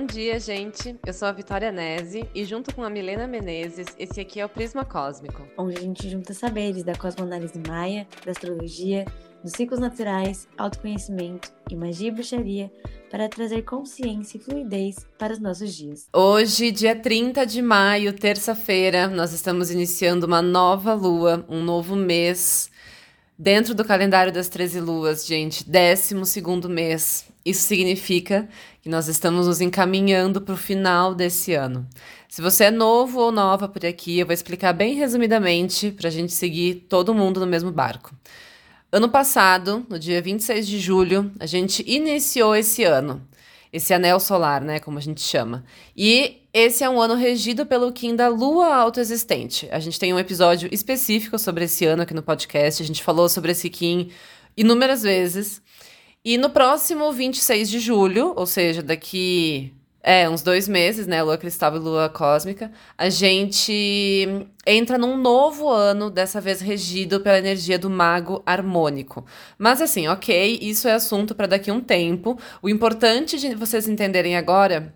Bom dia, gente. Eu sou a Vitória Nese e junto com a Milena Menezes, esse aqui é o Prisma Cósmico. Onde a gente junta saberes da cosmoanálise maia, da astrologia, dos ciclos naturais, autoconhecimento e magia e bruxaria para trazer consciência e fluidez para os nossos dias. Hoje, dia 30 de maio, terça-feira, nós estamos iniciando uma nova lua, um novo mês dentro do calendário das 13 luas, gente, 12 segundo mês. Isso significa que nós estamos nos encaminhando para o final desse ano. Se você é novo ou nova por aqui, eu vou explicar bem resumidamente para a gente seguir todo mundo no mesmo barco. Ano passado, no dia 26 de julho, a gente iniciou esse ano, esse anel solar, né, como a gente chama. E esse é um ano regido pelo Kim da Lua autoexistente. A gente tem um episódio específico sobre esse ano aqui no podcast, a gente falou sobre esse Kim inúmeras vezes. E no próximo 26 de julho, ou seja, daqui é, uns dois meses, né? Lua cristal e lua cósmica. A gente entra num novo ano, dessa vez regido pela energia do mago harmônico. Mas assim, ok, isso é assunto para daqui a um tempo. O importante de vocês entenderem agora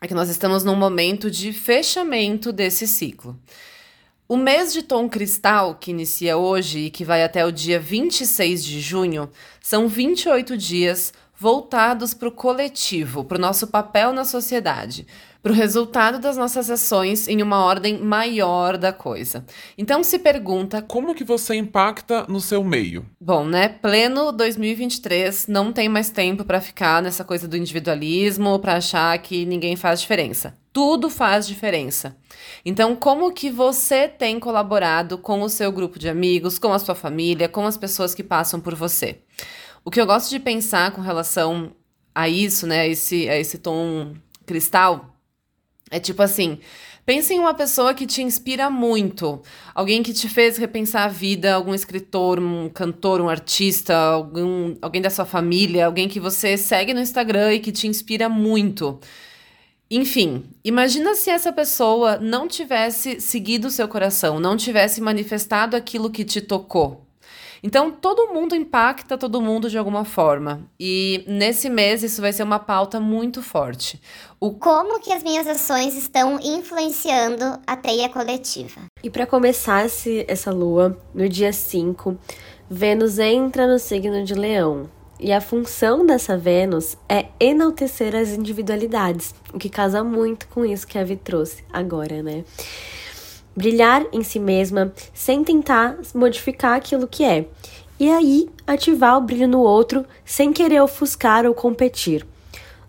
é que nós estamos num momento de fechamento desse ciclo. O mês de tom cristal, que inicia hoje e que vai até o dia 26 de junho, são 28 dias voltados para o coletivo, para o nosso papel na sociedade, para o resultado das nossas ações em uma ordem maior da coisa. Então se pergunta como que você impacta no seu meio? Bom, né? Pleno 2023, não tem mais tempo para ficar nessa coisa do individualismo, para achar que ninguém faz diferença. Tudo faz diferença. Então, como que você tem colaborado com o seu grupo de amigos, com a sua família, com as pessoas que passam por você? O que eu gosto de pensar com relação a isso, né, a esse, a esse tom cristal, é tipo assim. Pense em uma pessoa que te inspira muito, alguém que te fez repensar a vida, algum escritor, um cantor, um artista, algum, alguém da sua família, alguém que você segue no Instagram e que te inspira muito. Enfim, imagina se essa pessoa não tivesse seguido o seu coração, não tivesse manifestado aquilo que te tocou. Então, todo mundo impacta todo mundo de alguma forma. E nesse mês isso vai ser uma pauta muito forte. O como que as minhas ações estão influenciando a teia coletiva. E para começar esse, essa lua, no dia 5, Vênus entra no signo de Leão. E a função dessa Vênus é enaltecer as individualidades, o que casa muito com isso que a Vi trouxe agora, né? Brilhar em si mesma sem tentar modificar aquilo que é, e aí ativar o brilho no outro sem querer ofuscar ou competir.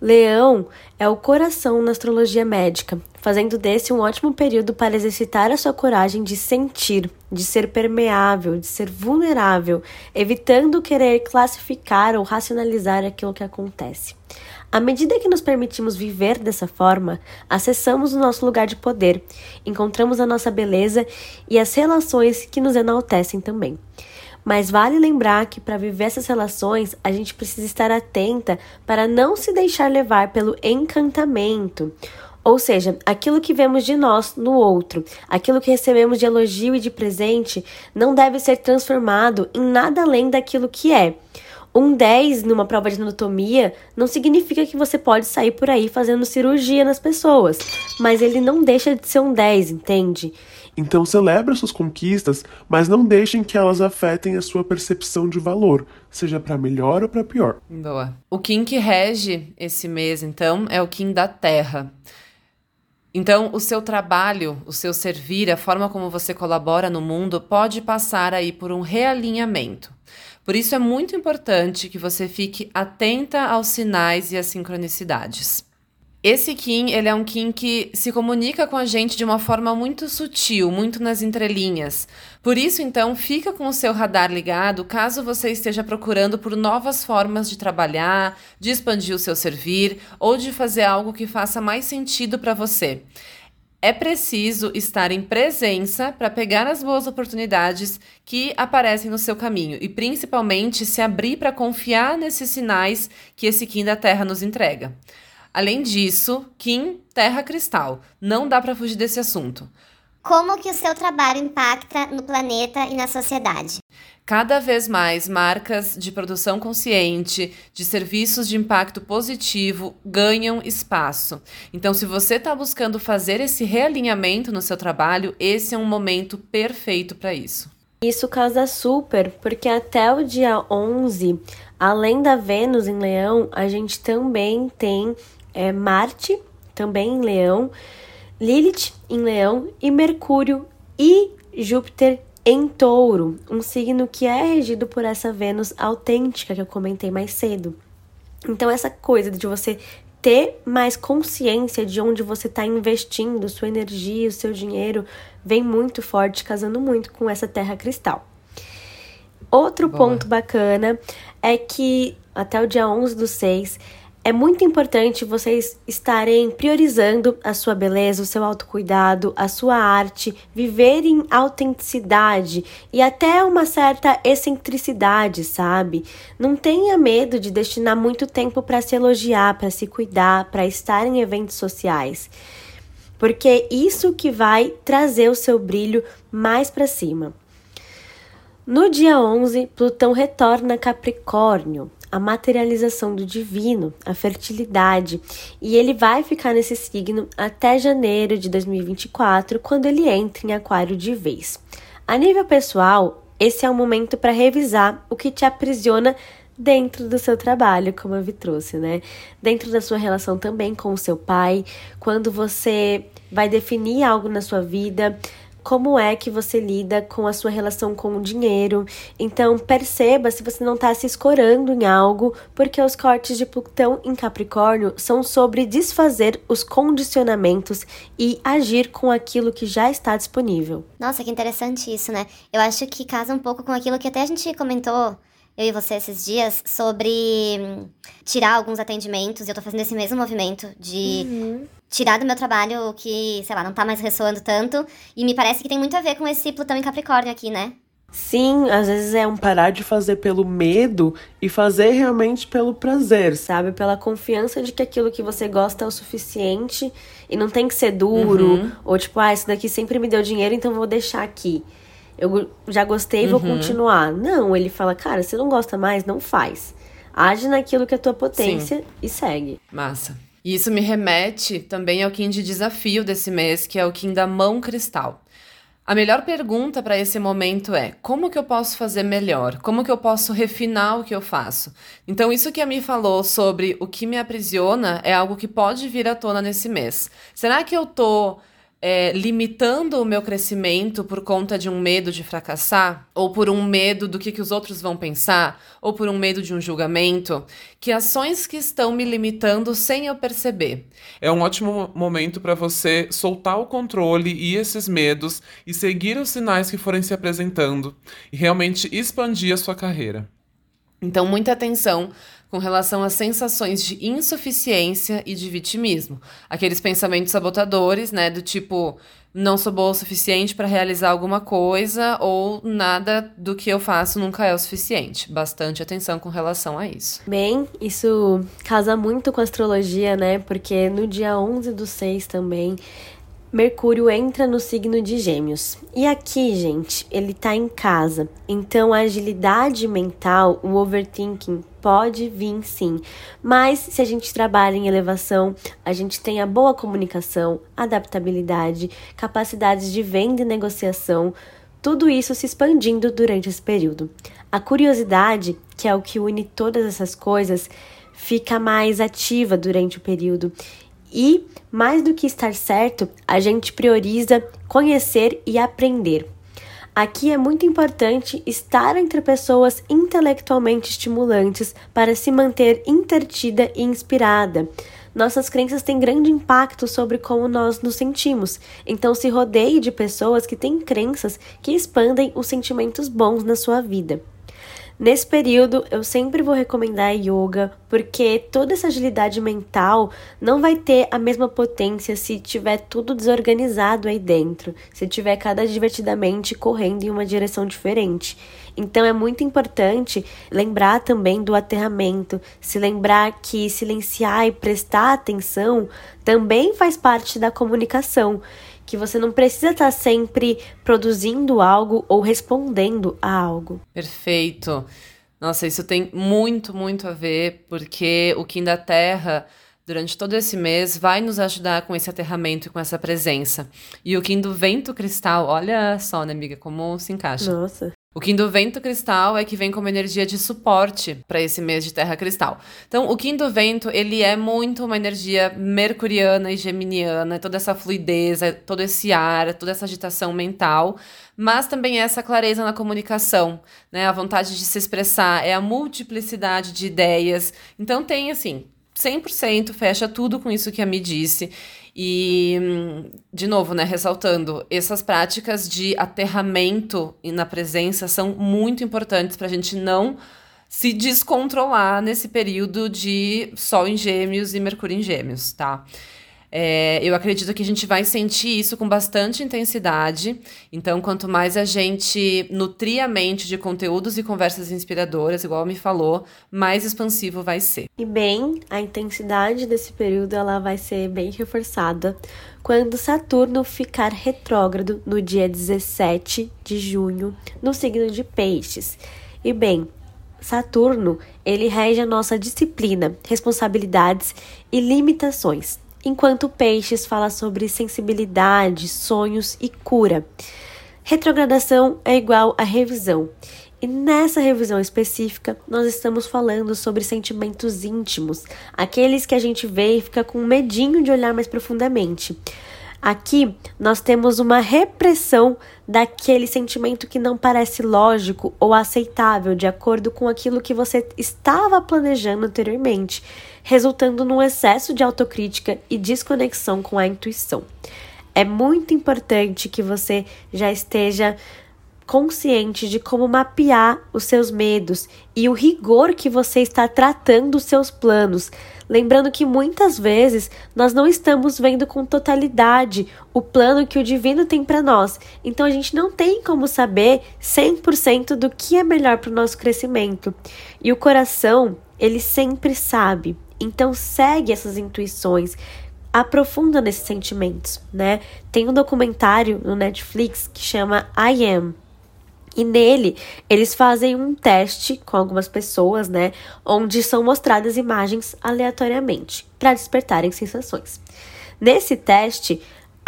Leão é o coração na astrologia médica, fazendo desse um ótimo período para exercitar a sua coragem de sentir, de ser permeável, de ser vulnerável, evitando querer classificar ou racionalizar aquilo que acontece. À medida que nos permitimos viver dessa forma, acessamos o nosso lugar de poder, encontramos a nossa beleza e as relações que nos enaltecem também. Mas vale lembrar que para viver essas relações, a gente precisa estar atenta para não se deixar levar pelo encantamento. Ou seja, aquilo que vemos de nós no outro, aquilo que recebemos de elogio e de presente, não deve ser transformado em nada além daquilo que é. Um 10 numa prova de anatomia não significa que você pode sair por aí fazendo cirurgia nas pessoas, mas ele não deixa de ser um 10, entende? Então celebre suas conquistas, mas não deixem que elas afetem a sua percepção de valor, seja para melhor ou para pior. Boa. O Kim que rege esse mês, então, é o Kim da Terra. Então, o seu trabalho, o seu servir, a forma como você colabora no mundo pode passar aí por um realinhamento. Por isso é muito importante que você fique atenta aos sinais e às sincronicidades. Esse Kim, ele é um Kim que se comunica com a gente de uma forma muito sutil, muito nas entrelinhas. Por isso, então, fica com o seu radar ligado caso você esteja procurando por novas formas de trabalhar, de expandir o seu servir ou de fazer algo que faça mais sentido para você. É preciso estar em presença para pegar as boas oportunidades que aparecem no seu caminho e principalmente se abrir para confiar nesses sinais que esse Kim da Terra nos entrega. Além disso, Kim, Terra Cristal. Não dá para fugir desse assunto. Como que o seu trabalho impacta no planeta e na sociedade? Cada vez mais, marcas de produção consciente, de serviços de impacto positivo, ganham espaço. Então, se você está buscando fazer esse realinhamento no seu trabalho, esse é um momento perfeito para isso. Isso casa super, porque até o dia 11, além da Vênus em Leão, a gente também tem é, Marte, também em Leão, Lilith em Leão e Mercúrio e Júpiter em touro, um signo que é regido por essa Vênus autêntica que eu comentei mais cedo. Então, essa coisa de você ter mais consciência de onde você está investindo sua energia, o seu dinheiro, vem muito forte, casando muito com essa terra cristal. Outro Boa. ponto bacana é que até o dia 11 do 6 é muito importante vocês estarem priorizando a sua beleza, o seu autocuidado, a sua arte, viver em autenticidade e até uma certa excentricidade, sabe? Não tenha medo de destinar muito tempo para se elogiar, para se cuidar, para estar em eventos sociais. Porque é isso que vai trazer o seu brilho mais para cima. No dia 11, Plutão retorna a Capricórnio a materialização do divino, a fertilidade, e ele vai ficar nesse signo até janeiro de 2024, quando ele entra em Aquário de vez. A nível pessoal, esse é o momento para revisar o que te aprisiona dentro do seu trabalho, como a Vi trouxe, né? Dentro da sua relação também com o seu pai, quando você vai definir algo na sua vida, como é que você lida com a sua relação com o dinheiro. Então, perceba se você não está se escorando em algo, porque os cortes de Plutão em Capricórnio são sobre desfazer os condicionamentos e agir com aquilo que já está disponível. Nossa, que interessante isso, né? Eu acho que casa um pouco com aquilo que até a gente comentou eu e você esses dias sobre hum, tirar alguns atendimentos. E eu tô fazendo esse mesmo movimento de uhum tirar do meu trabalho o que, sei lá, não tá mais ressoando tanto. E me parece que tem muito a ver com esse Plutão em Capricórnio aqui, né? Sim, às vezes é um parar de fazer pelo medo e fazer realmente pelo prazer. Sabe? Pela confiança de que aquilo que você gosta é o suficiente e não tem que ser duro. Uhum. Ou tipo, ah, isso daqui sempre me deu dinheiro, então vou deixar aqui. Eu já gostei e uhum. vou continuar. Não, ele fala, cara, se não gosta mais, não faz. Age naquilo que é a tua potência Sim. e segue. Massa. E isso me remete também ao Kim de desafio desse mês, que é o Kim da mão cristal. A melhor pergunta para esse momento é: como que eu posso fazer melhor? Como que eu posso refinar o que eu faço? Então, isso que a Mi falou sobre o que me aprisiona é algo que pode vir à tona nesse mês. Será que eu tô é, limitando o meu crescimento por conta de um medo de fracassar? Ou por um medo do que, que os outros vão pensar? Ou por um medo de um julgamento? Que ações que estão me limitando sem eu perceber? É um ótimo momento para você soltar o controle e esses medos e seguir os sinais que forem se apresentando e realmente expandir a sua carreira. Então, muita atenção com relação às sensações de insuficiência e de vitimismo. Aqueles pensamentos sabotadores, né, do tipo não sou boa o suficiente para realizar alguma coisa ou nada do que eu faço nunca é o suficiente. Bastante atenção com relação a isso. Bem, isso casa muito com a astrologia, né? Porque no dia 11 do 6 também Mercúrio entra no signo de Gêmeos. E aqui, gente, ele tá em casa. Então, a agilidade mental, o overthinking, pode vir sim. Mas se a gente trabalha em elevação, a gente tem a boa comunicação, adaptabilidade, capacidades de venda e negociação, tudo isso se expandindo durante esse período. A curiosidade, que é o que une todas essas coisas, fica mais ativa durante o período e, mais do que estar certo, a gente prioriza conhecer e aprender. Aqui é muito importante estar entre pessoas intelectualmente estimulantes para se manter intertida e inspirada. Nossas crenças têm grande impacto sobre como nós nos sentimos, então se rodeie de pessoas que têm crenças que expandem os sentimentos bons na sua vida. Nesse período, eu sempre vou recomendar yoga, porque toda essa agilidade mental não vai ter a mesma potência se tiver tudo desorganizado aí dentro, se tiver cada divertidamente correndo em uma direção diferente. Então é muito importante lembrar também do aterramento, se lembrar que silenciar e prestar atenção também faz parte da comunicação que você não precisa estar sempre produzindo algo ou respondendo a algo. Perfeito. Nossa, isso tem muito, muito a ver, porque o Kim da Terra durante todo esse mês vai nos ajudar com esse aterramento e com essa presença. E o Kim do Vento Cristal, olha só, né, amiga, como se encaixa. Nossa. O Kim do Vento Cristal é que vem como energia de suporte para esse mês de Terra Cristal. Então, o Kim do Vento, ele é muito uma energia mercuriana e geminiana, toda essa fluidez, é todo esse ar, toda essa agitação mental, mas também é essa clareza na comunicação, né? A vontade de se expressar, é a multiplicidade de ideias. Então, tem assim, 100% fecha tudo com isso que a Mi disse. E, de novo, né, ressaltando, essas práticas de aterramento na presença são muito importantes para a gente não se descontrolar nesse período de Sol em Gêmeos e Mercúrio em Gêmeos, tá? É, eu acredito que a gente vai sentir isso com bastante intensidade. Então, quanto mais a gente nutrir a mente de conteúdos e conversas inspiradoras, igual me falou, mais expansivo vai ser. E bem, a intensidade desse período ela vai ser bem reforçada quando Saturno ficar retrógrado no dia 17 de junho, no signo de Peixes. E bem, Saturno, ele rege a nossa disciplina, responsabilidades e limitações enquanto Peixes fala sobre sensibilidade, sonhos e cura. Retrogradação é igual a revisão. E nessa revisão específica, nós estamos falando sobre sentimentos íntimos, aqueles que a gente vê e fica com medinho de olhar mais profundamente. Aqui nós temos uma repressão daquele sentimento que não parece lógico ou aceitável de acordo com aquilo que você estava planejando anteriormente, resultando num excesso de autocrítica e desconexão com a intuição. É muito importante que você já esteja consciente de como mapear os seus medos e o rigor que você está tratando os seus planos. Lembrando que muitas vezes nós não estamos vendo com totalidade o plano que o divino tem para nós. Então a gente não tem como saber 100% do que é melhor para o nosso crescimento. E o coração, ele sempre sabe. Então segue essas intuições, aprofunda nesses sentimentos, né? Tem um documentário no Netflix que chama I Am, e nele, eles fazem um teste com algumas pessoas, né? Onde são mostradas imagens aleatoriamente para despertarem sensações. Nesse teste,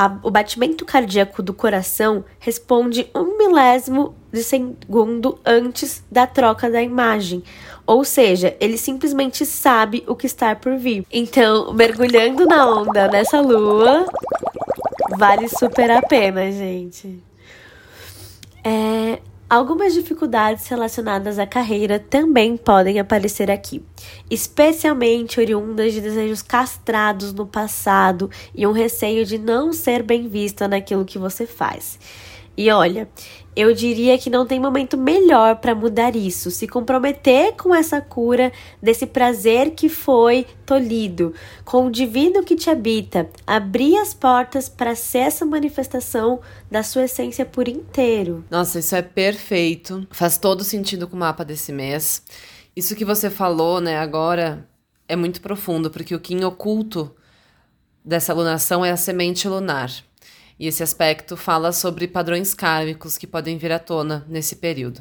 a, o batimento cardíaco do coração responde um milésimo de segundo antes da troca da imagem. Ou seja, ele simplesmente sabe o que está por vir. Então, mergulhando na onda nessa lua, vale super a pena, gente. É, Algumas dificuldades relacionadas à carreira também podem aparecer aqui, especialmente oriundas de desejos castrados no passado e um receio de não ser bem vista naquilo que você faz. E olha, eu diria que não tem momento melhor para mudar isso, se comprometer com essa cura desse prazer que foi tolhido, com o divino que te habita, abrir as portas para ser essa manifestação da sua essência por inteiro. Nossa, isso é perfeito. Faz todo sentido com o mapa desse mês. Isso que você falou, né, agora é muito profundo, porque o Kim oculto dessa lunação é a semente lunar. E esse aspecto fala sobre padrões kármicos que podem vir à tona nesse período.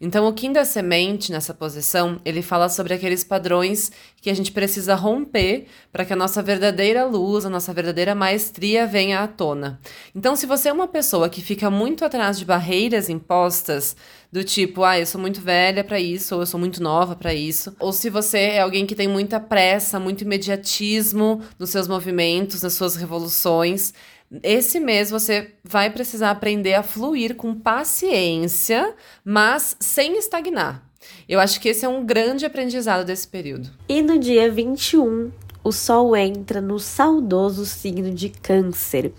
Então, o Kim da semente, nessa posição, ele fala sobre aqueles padrões que a gente precisa romper para que a nossa verdadeira luz, a nossa verdadeira maestria venha à tona. Então, se você é uma pessoa que fica muito atrás de barreiras impostas, do tipo, ah, eu sou muito velha para isso, ou eu sou muito nova para isso, ou se você é alguém que tem muita pressa, muito imediatismo nos seus movimentos, nas suas revoluções, esse mês você vai precisar aprender a fluir com paciência, mas sem estagnar. Eu acho que esse é um grande aprendizado desse período. E no dia 21, o Sol entra no saudoso signo de Câncer.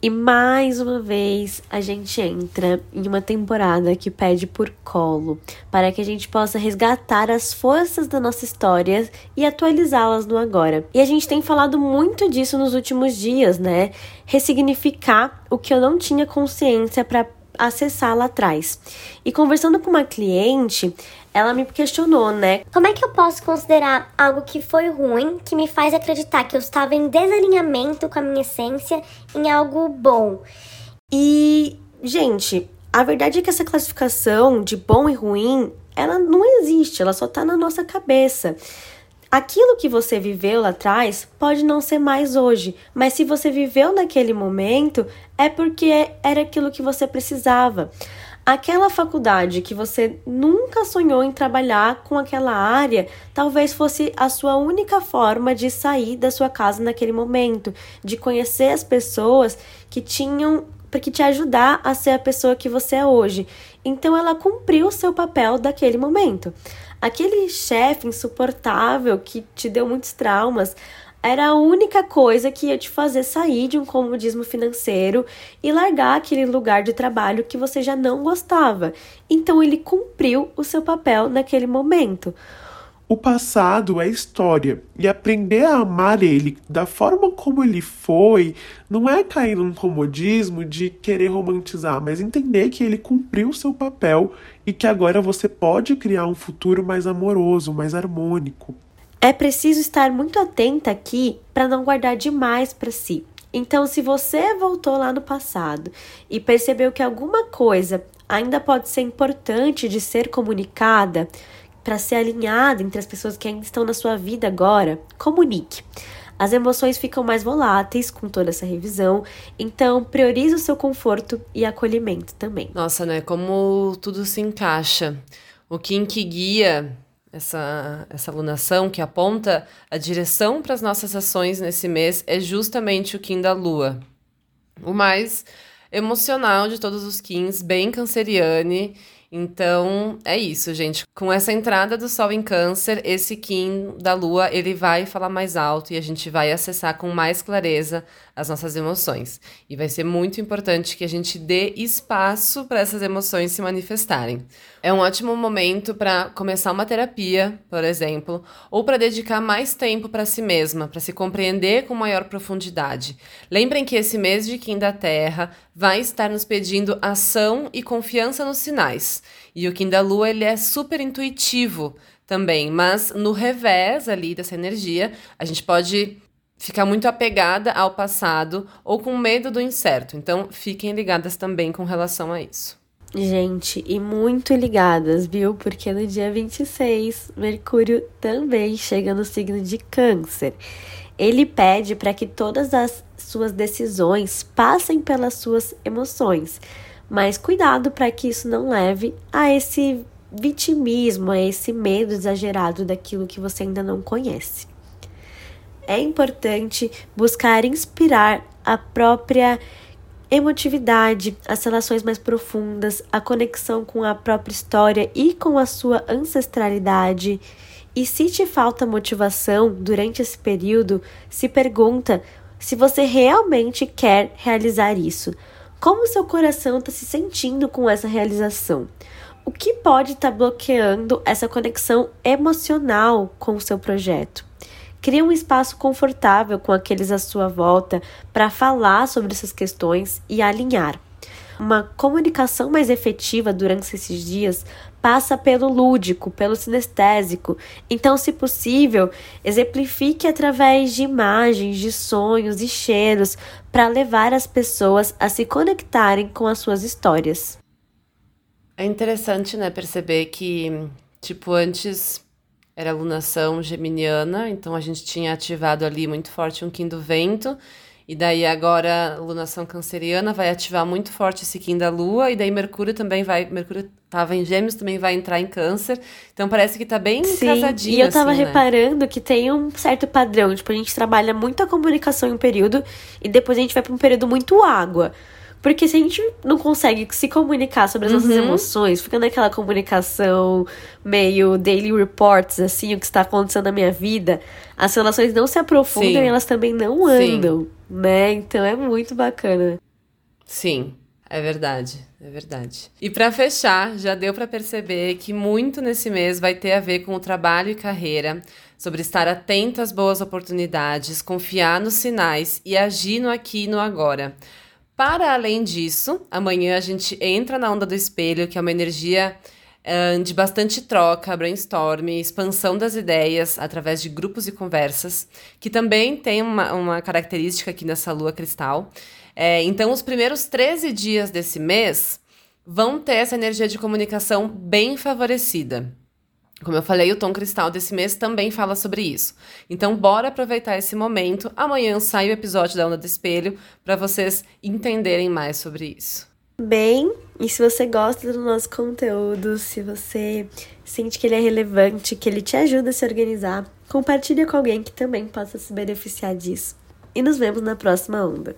E mais uma vez a gente entra em uma temporada que pede por colo, para que a gente possa resgatar as forças da nossa história e atualizá-las no agora. E a gente tem falado muito disso nos últimos dias, né? Ressignificar o que eu não tinha consciência para acessar lá atrás. E conversando com uma cliente, ela me questionou, né? Como é que eu posso considerar algo que foi ruim, que me faz acreditar que eu estava em desalinhamento com a minha essência, em algo bom? E, gente, a verdade é que essa classificação de bom e ruim, ela não existe, ela só tá na nossa cabeça. Aquilo que você viveu lá atrás pode não ser mais hoje, mas se você viveu naquele momento, é porque era aquilo que você precisava. Aquela faculdade que você nunca sonhou em trabalhar com aquela área, talvez fosse a sua única forma de sair da sua casa naquele momento, de conhecer as pessoas que tinham para que te ajudar a ser a pessoa que você é hoje. Então ela cumpriu o seu papel daquele momento. Aquele chefe insuportável que te deu muitos traumas era a única coisa que ia te fazer sair de um comodismo financeiro e largar aquele lugar de trabalho que você já não gostava. Então ele cumpriu o seu papel naquele momento. O passado é história e aprender a amar ele da forma como ele foi não é cair num comodismo de querer romantizar, mas entender que ele cumpriu seu papel e que agora você pode criar um futuro mais amoroso, mais harmônico. É preciso estar muito atenta aqui para não guardar demais para si. Então, se você voltou lá no passado e percebeu que alguma coisa ainda pode ser importante de ser comunicada, para ser alinhada entre as pessoas que ainda estão na sua vida agora, comunique. As emoções ficam mais voláteis com toda essa revisão, então priorize o seu conforto e acolhimento também. Nossa, né? Como tudo se encaixa. O Kim que guia essa, essa alunação, que aponta a direção para as nossas ações nesse mês, é justamente o Kim da Lua. O mais emocional de todos os Kins, bem canceriane então, é isso, gente. Com essa entrada do Sol em Câncer, esse Kim da Lua, ele vai falar mais alto e a gente vai acessar com mais clareza as nossas emoções. E vai ser muito importante que a gente dê espaço para essas emoções se manifestarem. É um ótimo momento para começar uma terapia, por exemplo, ou para dedicar mais tempo para si mesma, para se compreender com maior profundidade. Lembrem que esse mês de Kim da Terra vai estar nos pedindo ação e confiança nos sinais. E o Kim da Lua, ele é super intuitivo também, mas no revés ali dessa energia, a gente pode ficar muito apegada ao passado ou com medo do incerto. Então, fiquem ligadas também com relação a isso. Gente, e muito ligadas, viu? Porque no dia 26, Mercúrio também chega no signo de Câncer. Ele pede para que todas as suas decisões passem pelas suas emoções, mas cuidado para que isso não leve a esse vitimismo, a esse medo exagerado daquilo que você ainda não conhece é importante buscar inspirar a própria emotividade, as relações mais profundas, a conexão com a própria história e com a sua ancestralidade. E se te falta motivação durante esse período, se pergunta se você realmente quer realizar isso. Como seu coração está se sentindo com essa realização? O que pode estar tá bloqueando essa conexão emocional com o seu projeto? Crie um espaço confortável com aqueles à sua volta para falar sobre essas questões e alinhar. Uma comunicação mais efetiva durante esses dias passa pelo lúdico, pelo sinestésico. Então, se possível, exemplifique através de imagens, de sonhos e cheiros para levar as pessoas a se conectarem com as suas histórias. É interessante, né, perceber que, tipo, antes era alunação geminiana, então a gente tinha ativado ali muito forte um Kim do vento, e daí agora a alunação canceriana vai ativar muito forte esse Kim da lua, e daí Mercúrio também vai, Mercúrio estava em gêmeos, também vai entrar em câncer, então parece que tá bem Sim, casadinho, e eu tava assim, né? reparando que tem um certo padrão, tipo, a gente trabalha muito a comunicação em um período, e depois a gente vai para um período muito água, porque se a gente não consegue se comunicar sobre as uhum. nossas emoções, fica naquela comunicação meio daily reports, assim, o que está acontecendo na minha vida, as relações não se aprofundam Sim. e elas também não andam, Sim. né? Então é muito bacana. Sim. É verdade, é verdade. E para fechar, já deu para perceber que muito nesse mês vai ter a ver com o trabalho e carreira, sobre estar atento às boas oportunidades, confiar nos sinais e agir no aqui e no agora. Para além disso, amanhã a gente entra na onda do espelho, que é uma energia uh, de bastante troca, brainstorm, expansão das ideias através de grupos e conversas, que também tem uma, uma característica aqui nessa lua cristal. É, então, os primeiros 13 dias desse mês vão ter essa energia de comunicação bem favorecida. Como eu falei, o tom cristal desse mês também fala sobre isso. Então, bora aproveitar esse momento. Amanhã sai o episódio da Onda do Espelho para vocês entenderem mais sobre isso. Bem, e se você gosta do nosso conteúdo, se você sente que ele é relevante, que ele te ajuda a se organizar, compartilhe com alguém que também possa se beneficiar disso. E nos vemos na próxima onda.